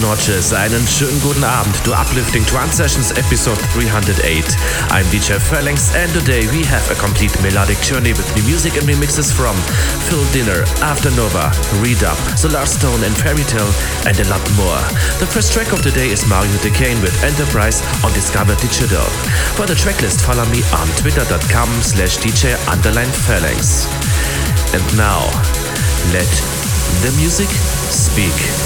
buenas einen schönen guten Abend to Uplifting Trance Sessions episode 308. I'm DJ Phalanx and today we have a complete melodic journey with new music and remixes from Phil Dinner, After Nova, R3dub, Solarstone and Ferry Tayle and a lot more. The first track of the day is Mario De Caine with Enterprise on Discover Digital. For the tracklist follow me on twitter.com slash DJ underline Phalanx. And now, let the music speak.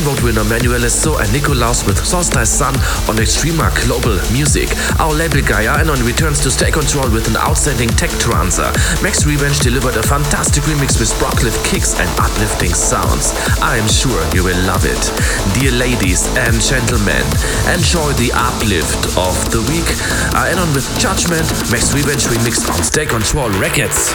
Vote winner Manuel Le Saux and Nikolauss with Solstice Sun on Extrema Global Music. Our label Gaia and on returns to State Control with an outstanding tech trancer. MaxRevenge delivered a fantastic remix with Brocklift kicks and uplifting sounds. I am sure you will love it. Dear ladies and gentlemen, enjoy the uplift of the week. Aenon with Judgement, Max Revenge remix on State Control Records.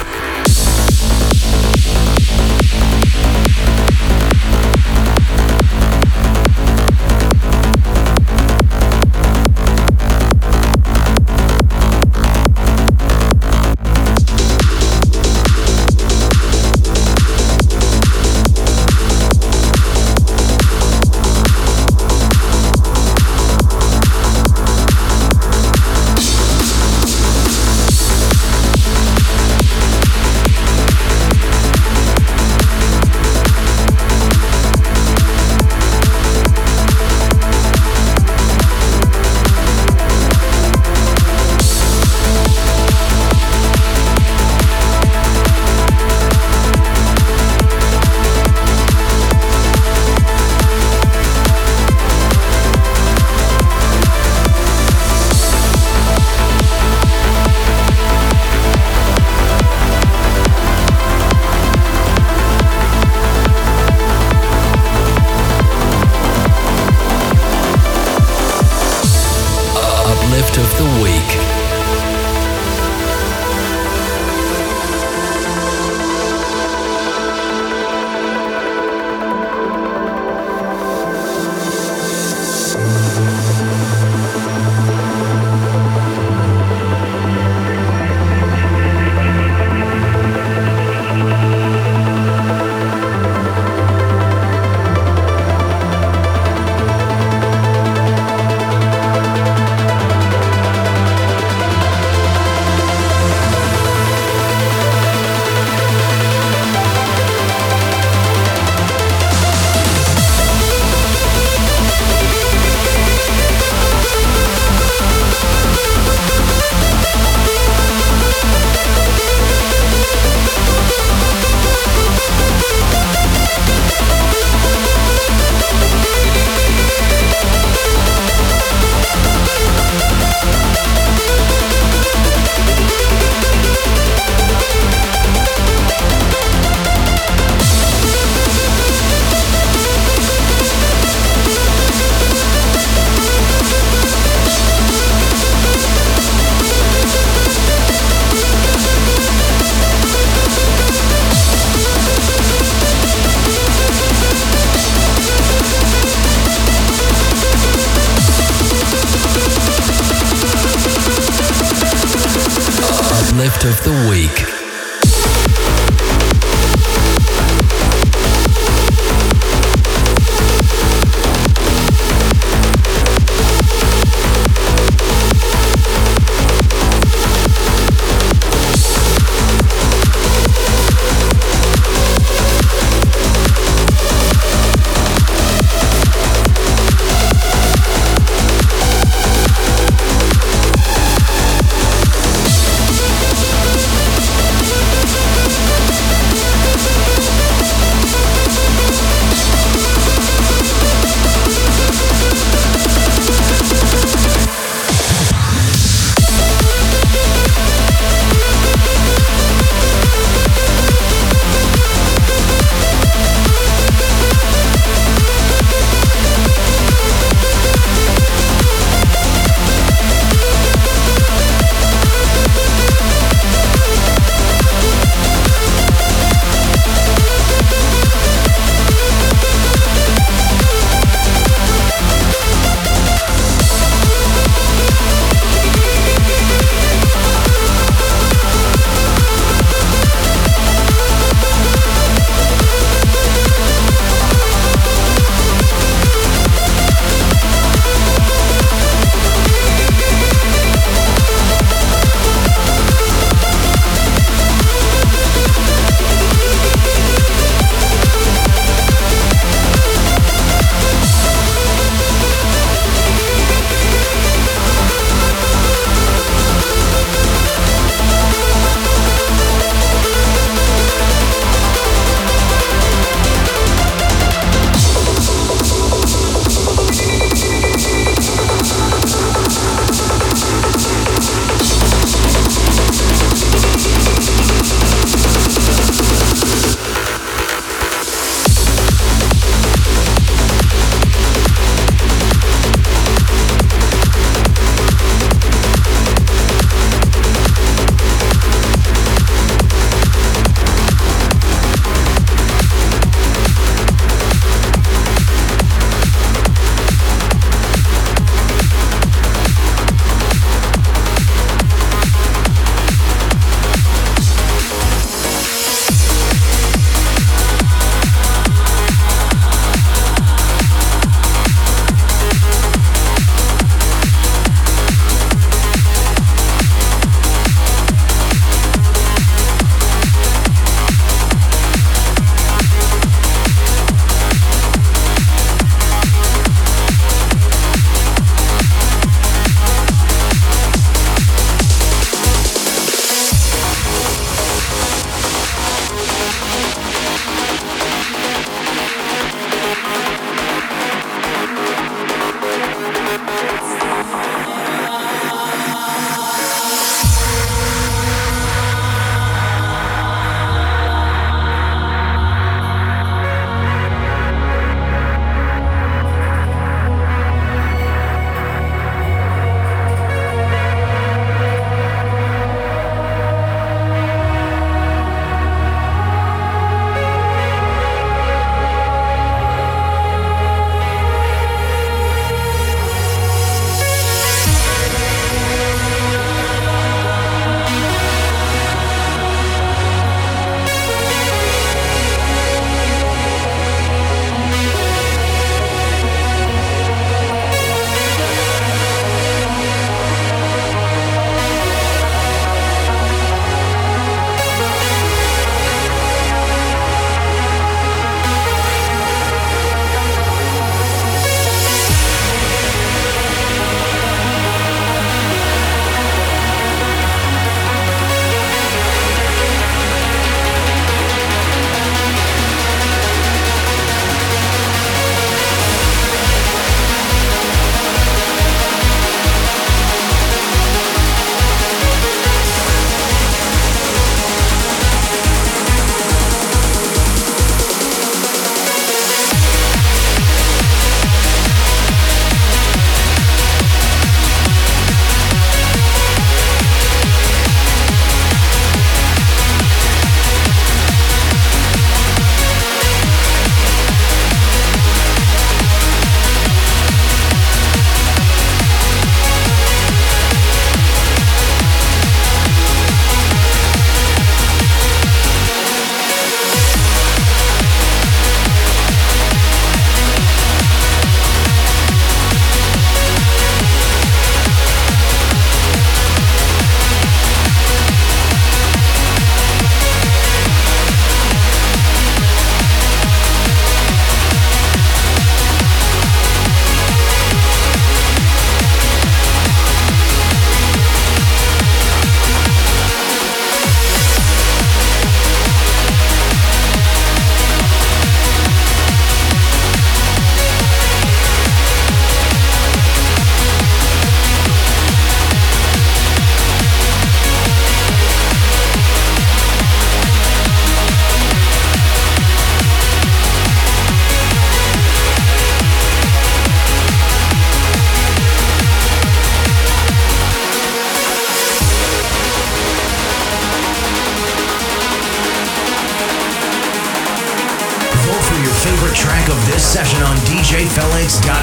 DJPhalanx.com.